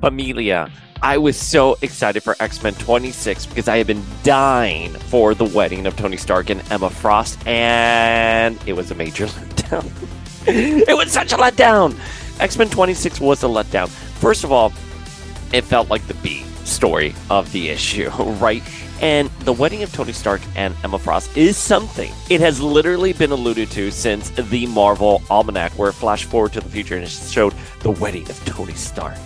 Familia. I was so excited for X Men 26 because I had been dying for the wedding of Tony Stark and Emma Frost, and it was a major letdown. it was such a letdown. X Men 26 was a letdown. First of all, it felt like the B story of the issue, right? And the wedding of Tony Stark and Emma Frost is something. It has literally been alluded to since the Marvel Almanac, where it flashed forward to the future and it showed the wedding of Tony Stark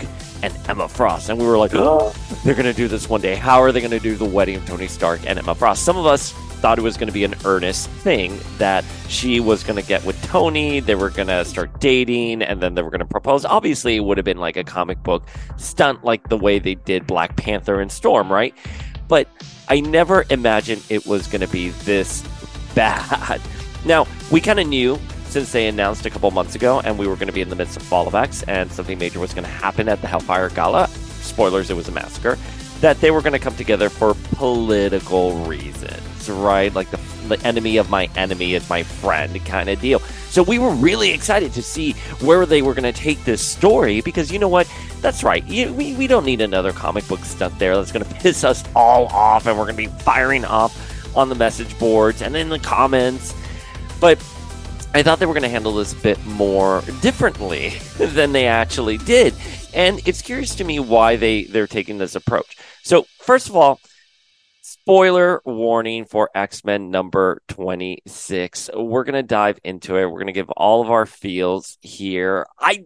and Emma Frost. And we were like, oh, they're going to do this one day. How are they going to do the wedding of Tony Stark and Emma Frost? Some of us thought it was going to be an earnest thing that she was going to get with Tony. They were going to start dating and then they were going to propose. Obviously, it would have been like a comic book stunt, like the way they did Black Panther and Storm, right? But I never imagined it was going to be this bad. Now, we kind of knew since they announced a couple months ago, and we were going to be in the midst of Fall of X, and something major was going to happen at the Hellfire Gala. Spoilers, it was a massacre. That they were going to come together for political reasons, right? Like the, the enemy of my enemy is my friend kind of deal. So we were really excited to see where they were going to take this story because you know what? That's right. You, we, we don't need another comic book stunt there that's going to piss us all off and we're going to be firing off on the message boards and in the comments. But I thought they were going to handle this a bit more differently than they actually did. And it's curious to me why they, they're taking this approach. So, first of all, spoiler warning for X Men number 26. We're going to dive into it. We're going to give all of our feels here. I.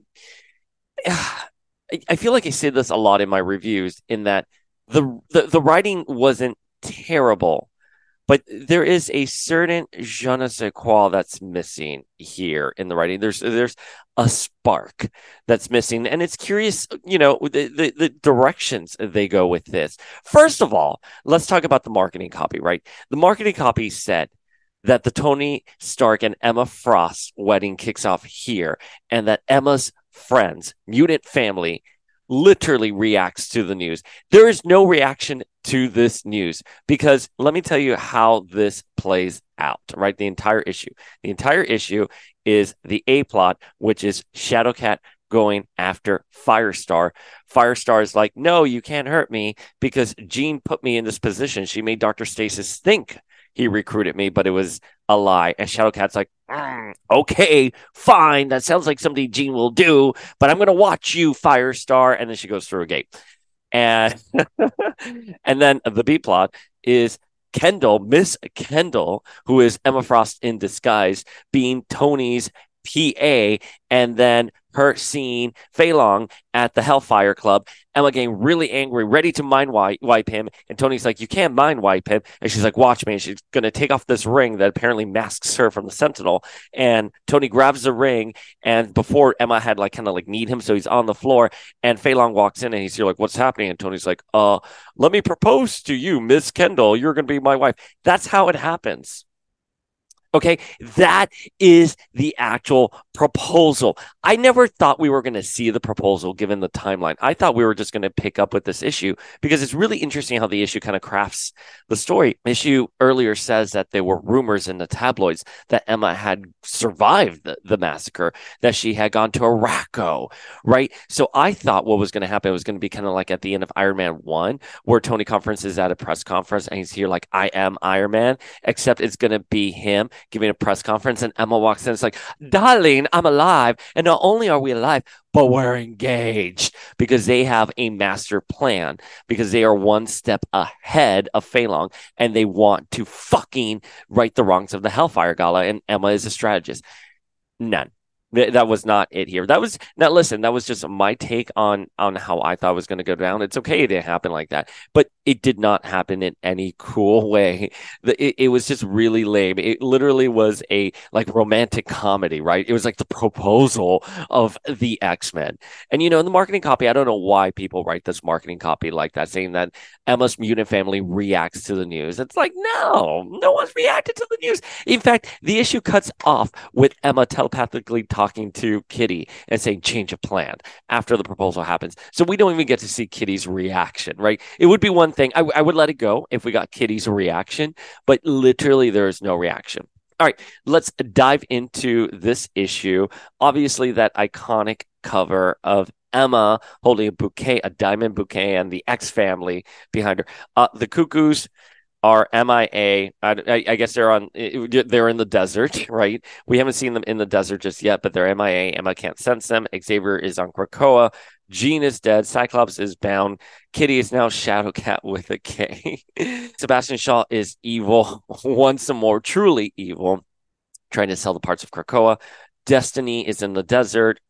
I feel like I say this a lot in my reviews in that the, the, the writing wasn't terrible, but there is a certain je ne sais quoi that's missing here in the writing. There's there's a spark that's missing, and it's curious, you know, the, the, the directions they go with this. First of all, let's talk about the marketing copy. Right, the marketing copy said that the Tony Stark and Emma Frost wedding kicks off here, and that Emma's friends, mutant family, literally reacts to the news. There is no reaction to this news because let me tell you how this plays out, right? The entire issue. The entire issue is the A plot, which is Shadowcat going after Firestar. Firestar is like, no, you can't hurt me because Jean put me in this position. She made Dr. Stasis think he recruited me, but it was a lie. And Shadowcat's like, mm, okay, fine. That sounds like something Jean will do, but I'm going to watch you, Firestar. And then she goes through a gate. And, and then the B plot is Kendall, Miss Kendall, who is Emma Frost in disguise, being Tony's PA, and then her seeing Feilong at the Hellfire Club. Emma getting really angry, ready to mind wipe, him. And Tony's like, You can't mind wipe him. And she's like, Watch me. And she's going to take off this ring that apparently masks her from the Sentinel. And Tony grabs the ring. And before Emma had like kind of like need him, so he's on the floor. And Feilong walks in and he's here, like, What's happening? And Tony's like, Uh, let me propose to you, Miss Kendall. You're going to be my wife. That's how it happens. Okay, that is the actual proposal. I never thought we were going to see the proposal given the timeline. I thought we were just going to pick up with this issue because it's really interesting how the issue kind of crafts the story. Issue earlier says that there were rumors in the tabloids that Emma had survived the, the massacre, that she had gone to Arakko, right? So I thought what was going to happen was going to be kind of like at the end of Iron Man 1, where Tony Conference is at a press conference and he's here like, I am Iron Man, except it's going to be him giving a press conference, and Emma walks in. It's like, darling, I'm alive. And not only are we alive, but we're engaged because they have a master plan because they are one step ahead of Fei and they want to fucking right the wrongs of the Hellfire Gala. And Emma is a strategist. None that was not it here. That was now listen, that was just my take on on how I thought was going to go down. It's okay it didn't happen like that, but it did not happen in any cool way. It, it was just really lame. It literally was a like romantic comedy, right? It was like the proposal of the X-Men. And you know, in the marketing copy, I don't know why people write this marketing copy like that, saying that Emma's mutant family reacts to the news. It's like, no, no one's reacted to the news. In fact, the issue cuts off with Emma telepathically talking to Kitty and saying change of plan after the proposal happens. So we don't even get to see Kitty's reaction, right? It would be one thing. I, I would let it go if we got Kitty's reaction, but literally there is no reaction. All right, let's dive into this issue. Obviously, that iconic cover of Emma holding a bouquet, a diamond bouquet, and the X family behind her. Uh, the cuckoos are MIA. I, I, guess they're on. They're in the desert, right? We haven't seen them in the desert just yet, but they're MIA. Emma can't sense them. Xavier is on Krakoa. Jean is dead. Cyclops is bound. Kitty is now Shadowcat with a K. Sebastian Shaw is evil once more, truly evil, trying to sell the parts of Krakoa. Destiny is in the desert.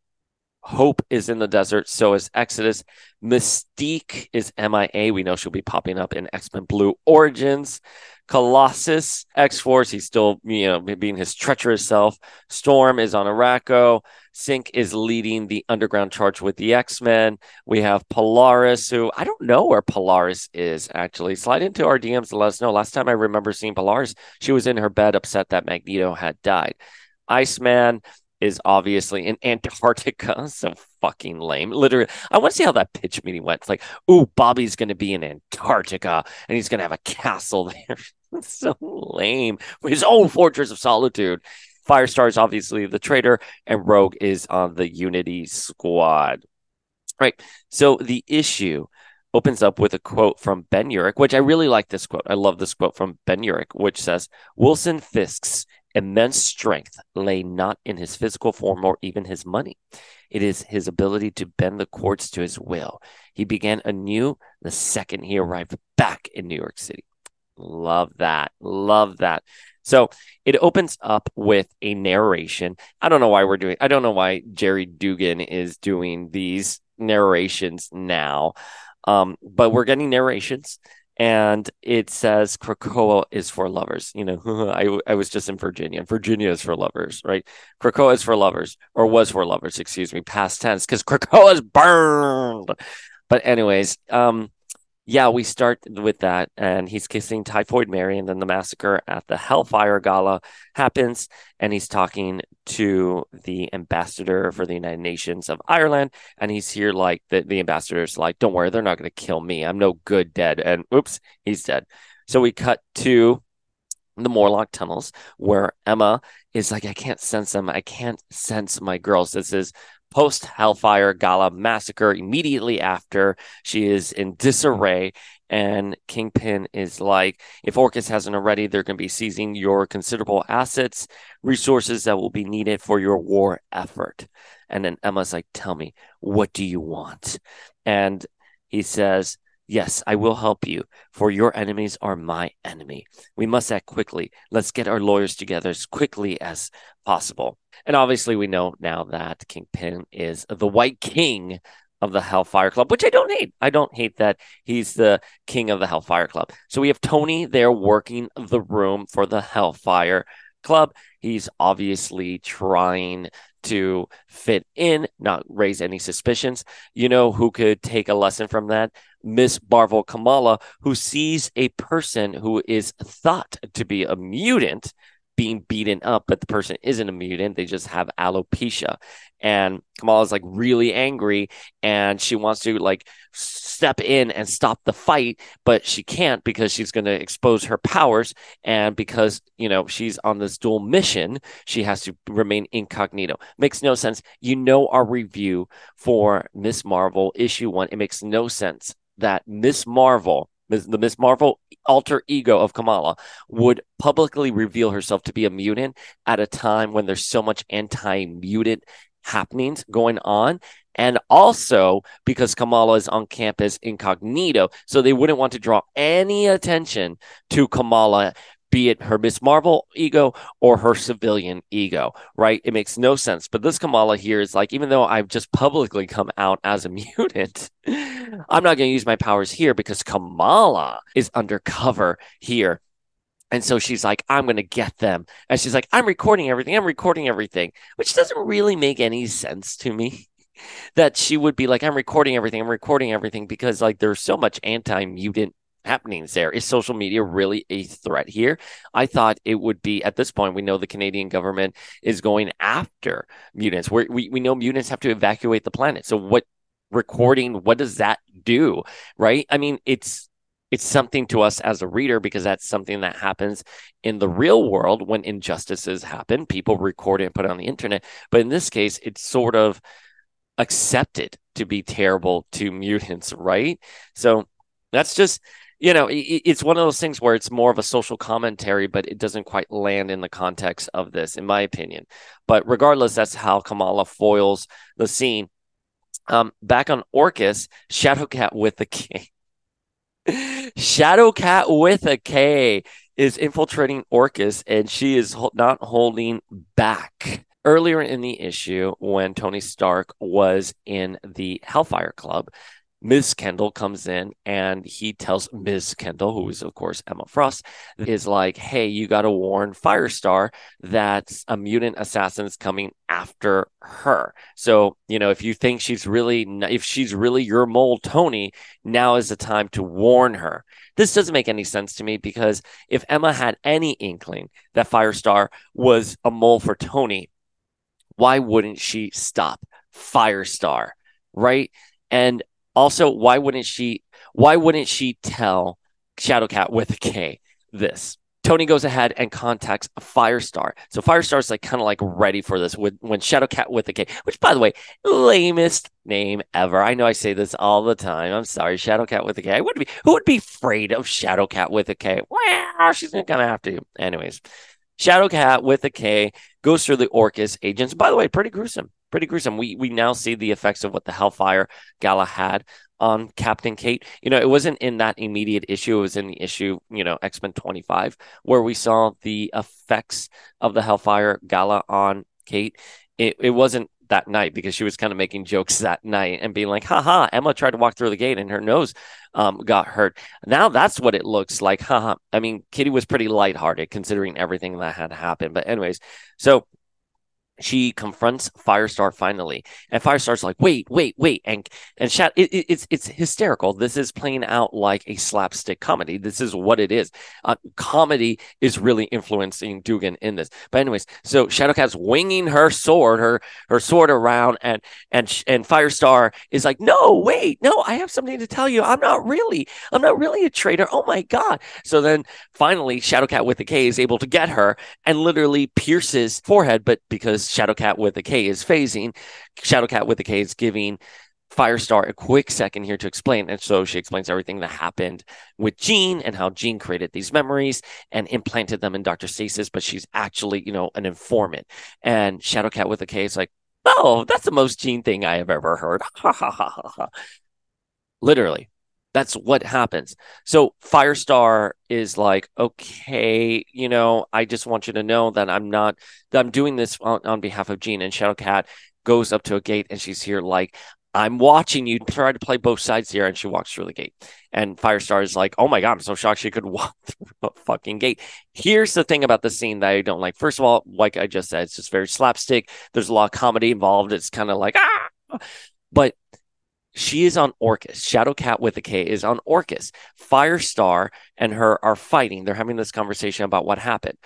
Hope is in the desert. So is Exodus. Mystique is MIA. We know she'll be popping up in X Men Blue Origins. Colossus, X Force, he's still, you know, being his treacherous self. Storm is on Arakko. Synch is leading the underground charge with the X Men. We have Polaris, who I don't know where Polaris is actually. Slide into our DMs to let us know. Last time I remember seeing Polaris, she was in her bed upset that Magneto had died. Iceman, is obviously in Antarctica. So fucking lame. Literally, I want to see how that pitch meeting went. It's like, ooh, Bobby's going to be in Antarctica and he's going to have a castle there. so lame. His own fortress of solitude. Firestar is obviously the traitor, and Rogue is on the Unity squad. Right. So the issue opens up with a quote from Ben Urich, which I really like this quote. I love this quote from Ben Urich, which says Wilson Fisk's immense strength lay not in his physical form or even his money. It is his ability to bend the courts to his will. He began anew the second he arrived back in New York City. Love that. Love that. So it opens up with a narration. I don't know why we're doing, I don't know why Gerry Duggan is doing these narrations now. Um, but we're getting narrations and it says Krakoa is for lovers. You know, I, I was just in Virginia. Virginia is for lovers, right? Krakoa is for lovers, or was for lovers, excuse me, past tense, because Krakoa is burned. But anyways, um, yeah, we start with that, and he's kissing Typhoid Mary, and then the massacre at the Hellfire Gala happens, and he's talking to the ambassador for the United Nations of Ireland, and he's here like the, the ambassador's like, Don't worry, they're not going to kill me. I'm no good dead. And oops, he's dead. So we cut to the Morlock tunnels where Emma is like, I can't sense them. I can't sense my girls. This is post Hellfire Gala massacre. Immediately after, she is in disarray. And Kingpin is like, if Orchis hasn't already, they're going to be seizing your considerable assets, resources that will be needed for your war effort. And then Emma's like, Tell me, what do you want? And he says, Yes, I will help you, for your enemies are my enemy. We must act quickly. Let's get our lawyers together as quickly as possible. And obviously, we know now that Kingpin is the White King of the Hellfire Club, which I don't hate. I don't hate that he's the king of the Hellfire Club. So we have Tony there working the room for the Hellfire Club. He's obviously trying to fit in, not raise any suspicions. You know who could take a lesson from that? Miss Marvel Kamala, who sees a person who is thought to be a mutant being beaten up, but the person isn't a mutant. They just have alopecia. And Kamala's like really angry and she wants to like step in and stop the fight, but she can't because she's going to expose her powers. And because, you know, she's on this dual mission, she has to remain incognito. Makes no sense. You know, our review for Miss Marvel issue one, it makes no sense that Miss Marvel the Miss Marvel alter ego of Kamala would publicly reveal herself to be a mutant at a time when there's so much anti-mutant happenings going on. And also because Kamala is on campus incognito. So they wouldn't want to draw any attention to Kamala be it her Miss Marvel ego or her civilian ego, right? It makes no sense. But this Kamala here is like, even though I've just publicly come out as a mutant, I'm not going to use my powers here because Kamala is undercover here. And so she's like, I'm going to get them. And she's like, I'm recording everything. I'm recording everything, which doesn't really make any sense to me. that she would be like, I'm recording everything. I'm recording everything because, like, there's so much anti mutant happenings there. Is social media really a threat here? I thought it would be at this point. We know the Canadian government is going after mutants. We're, we we know mutants have to evacuate the planet. So what recording? What does that do? Right? I mean, it's it's something to us as a reader because that's something that happens in the real world when injustices happen. People record it and put it on the internet. But in this case, it's sort of accepted to be terrible to mutants, right? So that's just you know, it's one of those things where it's more of a social commentary, but it doesn't quite land in the context of this, in my opinion. But regardless, that's how Kamala foils the scene. Um, back on Orchis, Shadowcat with a K. Shadowcat with a K is infiltrating Orchis, and she is not holding back. Earlier in the issue, when Tony Stark was in the Hellfire Club, Ms. Kendall comes in and he tells Ms. Kendall, who is, of course, Emma Frost, mm-hmm. is like, hey, you got to warn Firestar that a mutant assassin is coming after her. So, you know, if you think she's really, if she's really your mole, Tony, now is the time to warn her. This doesn't make any sense to me because if Emma had any inkling that Firestar was a mole for Tony, why wouldn't she stop Firestar? Right. And also, why wouldn't she? Why wouldn't she tell Shadowcat with a K this? Tony goes ahead and contacts Firestar. So Firestar's like kind of like ready for this with when Shadowcat with a K, which by the way, lamest name ever. I know I say this all the time. I'm sorry, Shadowcat with a K. I would be who would be afraid of Shadowcat with a K? Well, she's gonna have to. Anyways, Shadowcat with a K goes through the Orchis agents. By the way, pretty gruesome pretty gruesome. We we now see the effects of what the Hellfire Gala had on Captain Kate. You know, it wasn't in that immediate issue. It was in the issue, you know, X Men 25, where we saw the effects of the Hellfire Gala on Kate. It, it wasn't that night because she was kind of making jokes that night and being like, haha, Emma tried to walk through the gate and her nose um, got hurt. Now that's what it looks like. Haha. I mean, Kitty was pretty lighthearted considering everything that had happened. But, anyways, so she confronts Firestar finally, and Firestar's like, "Wait, wait, wait!" and and Shat, it, it, it's it's hysterical. This is playing out like a slapstick comedy. This is what it is. Uh, comedy is really influencing Duggan in this. But anyways, so Shadowcat's winging her sword, her her sword around, and and and Firestar is like, "No, wait, no, I have something to tell you. I'm not really, I'm not really a traitor. Oh my god!" So then finally, Shadowcat with the K is able to get her and literally pierces forehead, but because Shadowcat with a K is phasing. Shadowcat with a K is giving Firestar a quick second here to explain. And so she explains everything that happened with Jean and how Jean created these memories and implanted them in Dr. Stasis, but she's actually, you know, an informant. And Shadowcat with a K is like, oh, that's the most Jean thing I have ever heard. Ha ha ha ha ha. Literally. That's what happens. So Firestar is like, okay, you know, I just want you to know that I'm not, that I'm doing this on, on behalf of Jean. And Shadowcat goes up to a gate and she's here like, I'm watching you try to play both sides here. And she walks through the gate. And Firestar is like, oh my God, I'm so shocked she could walk through a fucking gate. Here's the thing about the scene that I don't like. First of all, like I just said, it's just very slapstick. There's a lot of comedy involved. It's kind of like, ah. But she is on Orchis. Shadowcat with a K is on Orchis. Firestar and her are fighting. They're having this conversation about what happened.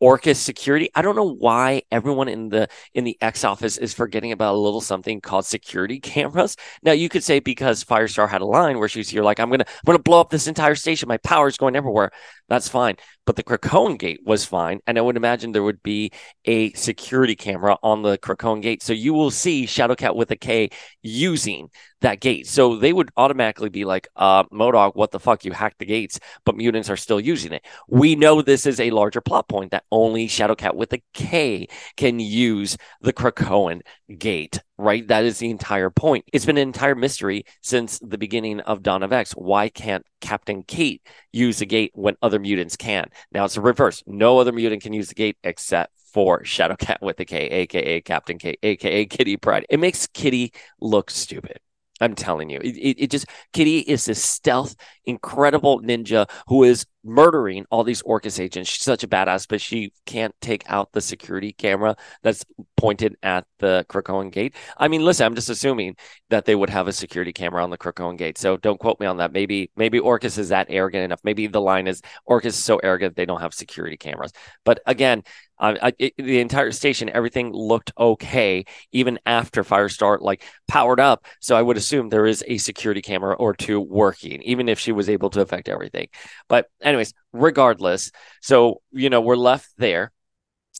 Orchis security. I don't know why everyone in the in the X office is forgetting about a little something called security cameras. Now you could say because Firestar had a line where she's here like I'm gonna I'm gonna blow up this entire station. My power is going everywhere. That's fine. But the Krakoan gate was fine. And I would imagine there would be a security camera on the Krakoan gate. So you will see Shadowcat with a K using that gate. So they would automatically be like, uh, what the fuck? You hacked the gates, but mutants are still using it. We know this is a larger plot point that only Shadowcat with a K can use the Krakoan gate right? That is the entire point. It's been an entire mystery since the beginning of Dawn of X. Why can't Captain Kate use the gate when other mutants can? Now it's a reverse. No other mutant can use the gate except for Shadowcat with the K, aka Captain Kate, aka Kitty Pryde. It makes Kitty look stupid. I'm telling you, it, it, it, just Kitty is this stealth, incredible ninja who is murdering all these Orchis agents. She's such a badass, but she can't take out the security camera that's pointed at the Krakoan gate. I mean, listen, I'm just assuming that they would have a security camera on the Krakoan gate. So don't quote me on that. Maybe maybe Orchis is that arrogant enough. Maybe the line is Orchis is so arrogant they don't have security cameras. But again, I, it, the entire station, everything looked okay, even after Firestar like powered up. So I would assume there is a security camera or two working, even if she was able to affect everything. But anyways, regardless, so you know we're left there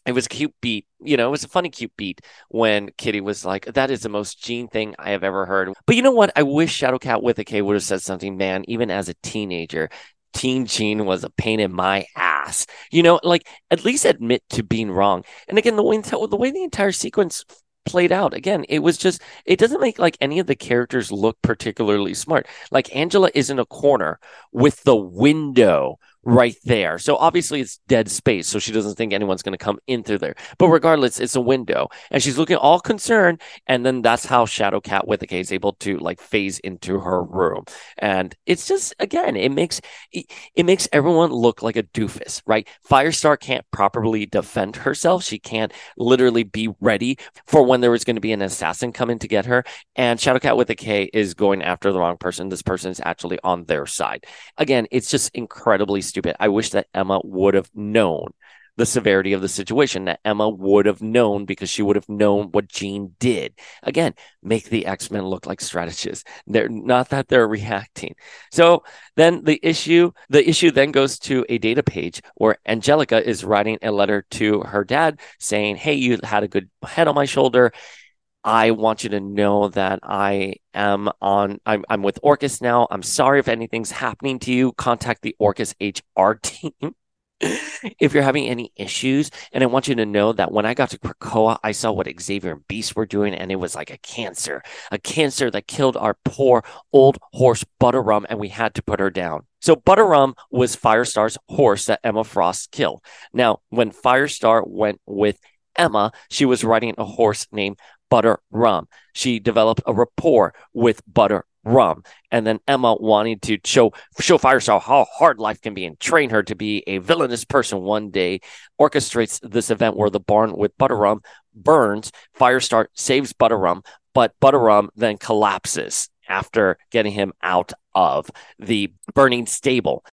it was a cute beat. You know, it was a funny, cute beat when Kitty was like, that is the most Jean thing I have ever heard. But you know what? I wish Shadowcat with a K would have said something, man, even as a teenager. Teen Jean was a pain in my ass. You know, like at least admit to being wrong. And again, the way the way the entire sequence played out. Again, it was just it doesn't make like any of the characters look particularly smart. Like Angela is in a corner with the window right there. So obviously it's dead space. So she doesn't think anyone's going to come in through there. But regardless, it's a window and she's looking all concerned. And then that's how Shadow Cat with a K is able to like phase into her room. And it's just, again, it makes, it, it makes everyone look like a doofus, right? Firestar can't properly defend herself. She can't literally be ready for when there was going to be an assassin coming to get her. And Shadow Cat with a K is going after the wrong person. This person is actually on their side. Again, it's just incredibly stupid. I wish that Emma would have known the severity of the situation, that Emma would have known because she would have known what Jean did. Again, make the X Men look like strategists. They're not that they're reacting. So then the issue, the issue then goes to a data page where Angelica is writing a letter to her dad saying, Hey, you had a good head on my shoulder. I want you to know that I am on, I'm, I'm with Orchis now. I'm sorry if anything's happening to you. Contact the Orchis HR team. if you're having any issues, and I want you to know that when I got to Krakoa, I saw what Xavier and Beast were doing, and it was like a cancer, a cancer that killed our poor old horse Butterrum, and we had to put her down. So Butterrum was Firestar's horse that Emma Frost killed. Now, when Firestar went with Emma, she was riding a horse named Butter Rum. She developed a rapport with Butter Rum. And then Emma wanting to show show Firestar how hard life can be and train her to be a villainous person one day, orchestrates this event where the barn with Butter Rum burns. Firestar saves Butter Rum, but Butter Rum then collapses after getting him out of the burning stable.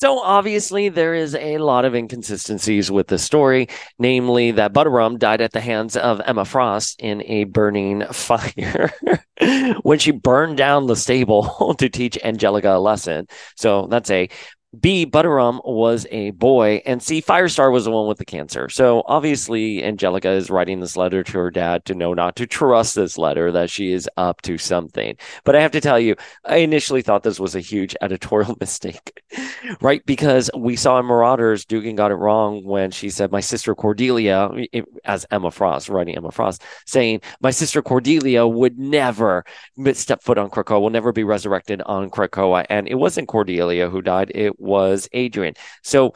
So obviously there is a lot of inconsistencies with the story, namely that Butterrum died at the hands of Emma Frost in a burning fire when she burned down the stable to teach Angelica a lesson. So that's a B, Butterrum was a boy, and C, Firestar was the one with the cancer. So obviously, Angelica is writing this letter to her dad to know not to trust this letter, that she is up to something. But I have to tell you, I initially thought this was a huge editorial mistake, right? Because we saw in Marauders, Duggan got it wrong when she said, My sister Cordelia, as Emma Frost, writing Emma Frost, saying, My sister Cordelia would never step foot on Krakoa, will never be resurrected on Krakoa. And it wasn't Cordelia who died, it was Adrienne. So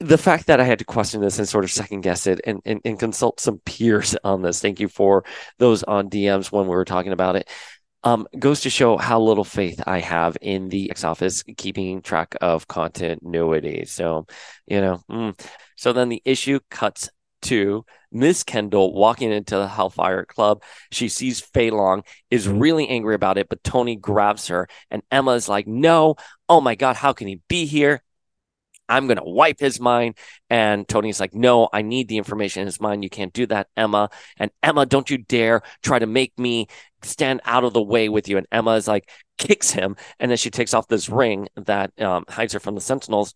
the fact that I had to question this and sort of second guess it and, and, and consult some peers on this, thank you for those on DMs when we were talking about it. Um, goes to show how little faith I have in the X office keeping track of continuity. So, you know, mm. so then the issue cuts to Miss Kendall walking into the Hellfire Club. She sees Feilong, is really angry about it, but Tony grabs her, and Emma is like, No, oh my God, how can he be here? I'm going to wipe his mind. And Tony's like, no, I need the information in his mind. You can't do that, Emma. And Emma, don't you dare try to make me stand out of the way with you. And Emma is like, kicks him. And then she takes off this ring that um, hides her from the Sentinels.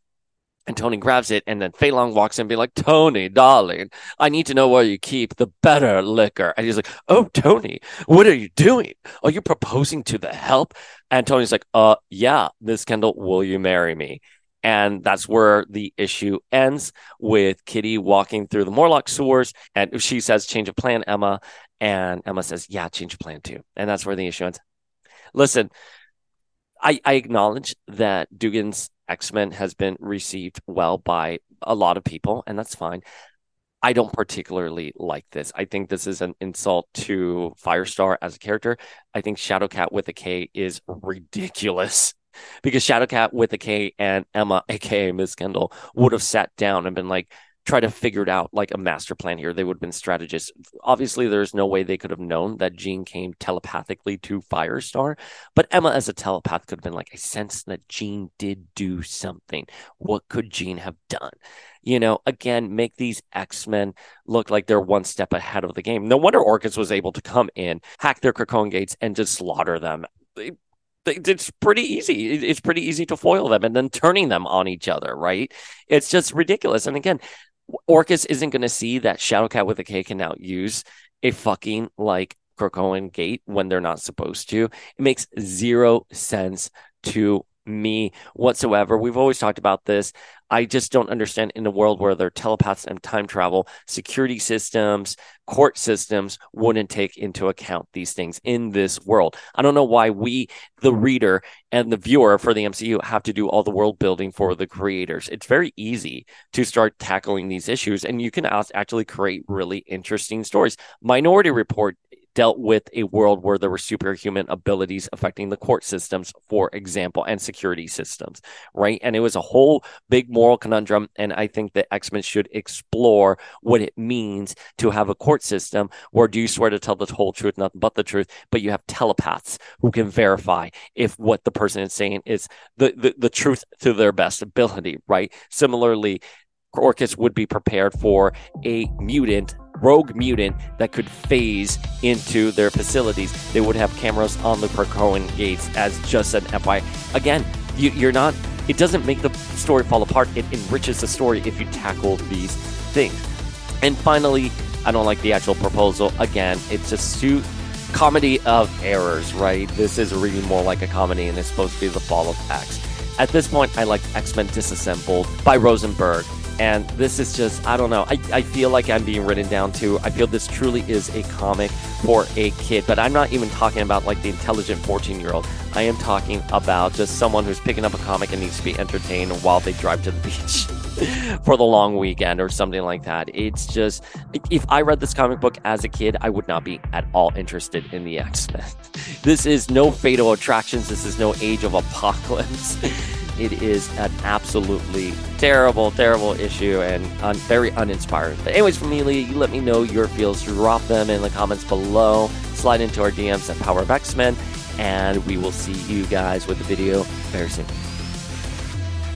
And Tony grabs it, and then Feilong walks in and be like, Tony, darling, I need to know where you keep the better liquor. And he's like, Oh, Tony, what are you doing? Are you proposing to the help? And Tony's like, Uh, yeah, Miss Kendall, will you marry me? And that's where the issue ends with Kitty walking through the Morlock sewers. And she says, Change of plan, Emma. And Emma says, Yeah, change of plan too. And that's where the issue ends. Listen, I, I acknowledge that Duggan's X Men has been received well by a lot of people, and that's fine. I don't particularly like this. I think this is an insult to Firestar as a character. I think Shadowcat with a K is ridiculous because Shadowcat with a K and Emma, aka Miss Kendall, would have sat down and been like, try to figure it out like a master plan here. They would have been strategists. Obviously, there's no way they could have known that Jean came telepathically to Firestar, but Emma, as a telepath, could have been like, I sense that Jean did do something. What could Jean have done? You know, again, make these X Men look like they're one step ahead of the game. No wonder Orchis was able to come in, hack their Krakoan gates, and just slaughter them. it's pretty easy. It's pretty easy to foil them and then turning them on each other, right? It's just ridiculous. And again, Orchis isn't going to see that Shadowcat with a K can now use a fucking like Krakoan gate when they're not supposed to. It makes zero sense to me whatsoever. We've always talked about this. I just don't understand in a world where there are telepaths and time travel, security systems, court systems wouldn't take into account these things in this world. I don't know why we, the reader and the viewer for the MCU, have to do all the world building for the creators. It's very easy to start tackling these issues, and you can actually create really interesting stories. Minority Report dealt with a world where there were superhuman abilities affecting the court systems, for example, and security systems, right? And it was a whole big moral conundrum. And I think that X Men should explore what it means to have a court system where do you swear to tell the whole truth, nothing but the truth, but you have telepaths who can verify if what the person is saying is the, the, the truth to their best ability, right? Similarly, Orchis would be prepared for a mutant rogue mutant that could phase into their facilities. They would have cameras on the Krakoan gates as just an FY. Again, you, you're not. It doesn't make the story fall apart. It enriches the story if you tackle these things. And finally, I don't like the actual proposal. Again, it's a suit comedy of errors, right? This is really more like a comedy, and it's supposed to be the fall of X. At this point, I like X Men Disassembled by Rosenberg. And this is just, I don't know. I, I feel like I'm being written down to. I feel this truly is a comic for a kid, but I'm not even talking about like the intelligent 14 year old. I am talking about just someone who's picking up a comic and needs to be entertained while they drive to the beach. for the long weekend or something like that. It's just, if I read this comic book as a kid, I would not be at all interested in the X Men. This is no Fatal Attractions. This is no Age of Apocalypse. It is an absolutely terrible, terrible issue and un- very uninspiring. But anyways, for me, Lee, you let me know your feels. Drop them in the comments below. Slide into our DMs at Power of X Men, and we will see you guys with the video very soon.